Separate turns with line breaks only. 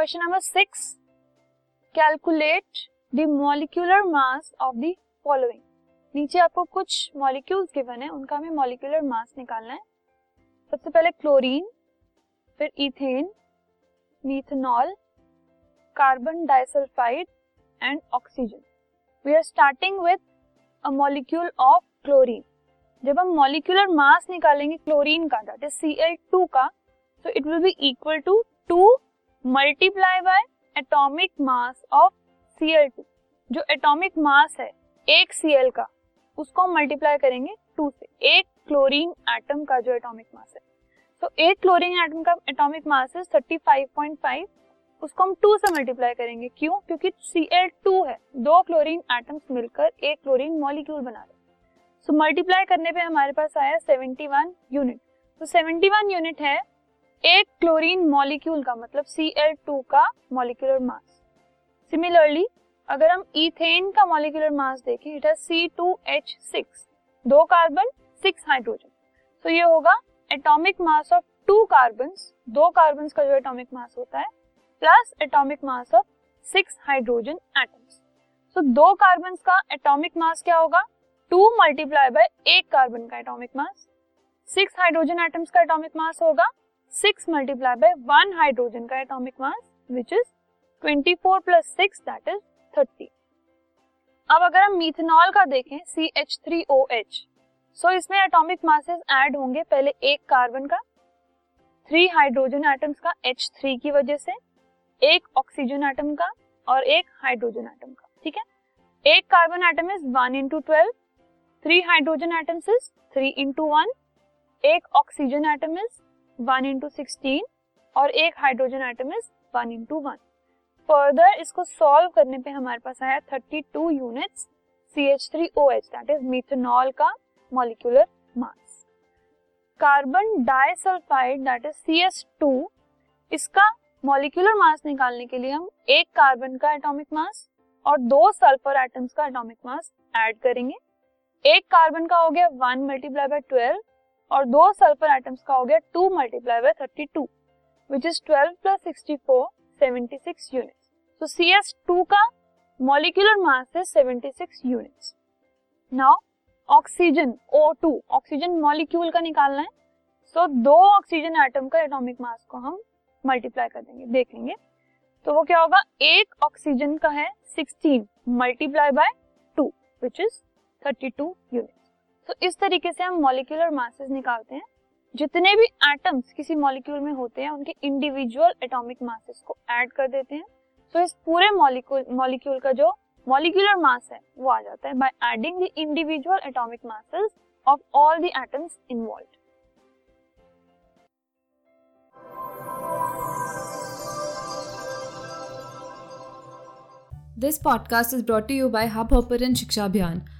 Question number six. Calculate the molecular mass of the following नीचे आपको कुछ molecules given है, उनका हमें मॉलिक्यूलर मास निकालना है. सबसे पहले क्लोरीन फिर ethane methanol carbon disulphide and oxygen we are starting with a molecule of chlorine जब हम मॉलिक्यूलर मास निकालेंगे क्लोरीन का दैट इज़ Cl2 का तो it will be equal to two multiply by atomic mass of Cl2 जो atomic mass है, एक Cl का, उसको हम मल्टीप्लाई करेंगे टू से। एक क्लोरीन एटम का जो एटॉमिक मास है। तो एक क्लोरीन एटम का एटॉमिक मास है 35.5 उसको हम टू से मल्टीप्लाई करेंगे। क्यों? क्योंकि Cl2 है। दो क्लोरीन एटम्स मिलकर एक क्लोरीन मॉलिक्यूल बना रहे सो मल्टीप्लाई करने पे हमारे पास आया 71 यूनिट तो 71 यूनिट है एक क्लोरीन मॉलिक्यूल का मतलब Cl2 का मॉलिक्यूलर मास सिमिलरली अगर हम इथेन का मॉलिक्यूलर मास देखें इट है C2H6 दो कार्बन सिक्स हाइड्रोजन तो ये होगा atomic mass of two carbon दो कार्बन का जो एटॉमिक मास होता है plus atomic mass of six hydrogen atoms so दो कार्बन का एटॉमिक मास क्या होगा? टू मल्टीप्लाई बाय एक कार्बन का atomic mass six hydrogen atoms का एटॉमिक मास होगा six multiply by one hydrogen का atomic mass which is twenty four plus six that is thirty अब अगर हम मीथेनॉल का देखें C H three O H so इसमें एटॉमिक मासेस ऐड होंगे पहले एक कार्बन का थ्री हाइड्रोजन एटम्स का एच थ्री की वजह से, एक ऑक्सीजन एटम का और एक हाइड्रोजन एटम का, ठीक है? एक carbon atom is one into twelve three hydrogen atoms is three into one एक oxygen atom is one into sixteen और एक hydrogen item is one into one further इसको सॉल्व करने पे हमारे पास आया thirty two unit C H three O H that is methanol का molecular mass carbon disulphide that is C S two इसका मॉलिक्यूलर मास निकालने के लिए हम एक कार्बन का एटॉमिक मास और दो सल्फ़र एटम्स का एटॉमिक मास ऐड करेंगे। एक कार्बन का हो गया वन मल्टीप्लाई बाय ट्वेल्व और दो सल्फ़र एटम्स का हो गया two multiply by thirty two which is twelve plus sixty four seventy six unit तो सी एस टू का मॉलिक्यूलर मास है seventy six unit now oxygen O two oxygen molecule का निकालना है. सो so, दो ऑक्सीजन एटम का atomic mass को हम मल्टीप्लाई कर देंगे देख लेंगे. तो वो क्या होगा? एक ऑक्सीजन का है sixteen multiply by two which is 32 unit तो इस तरीके से हम मॉलिक्यूलर मासेस निकालते हैं। जितने भी एटम्स किसी मॉलिक्यूल में होते हैं, उनके इंडिविजुअल एटॉमिक मासेस को ऐड कर देते हैं। तो इस पूरे मॉलिक्यूल मॉलिक्यूल का जो मॉलिक्यूलर मास है, वो आ जाता है by adding the individual atomic masses of all the atoms involve
this podcast is brought you by Hubhopper शिक्षा अभियान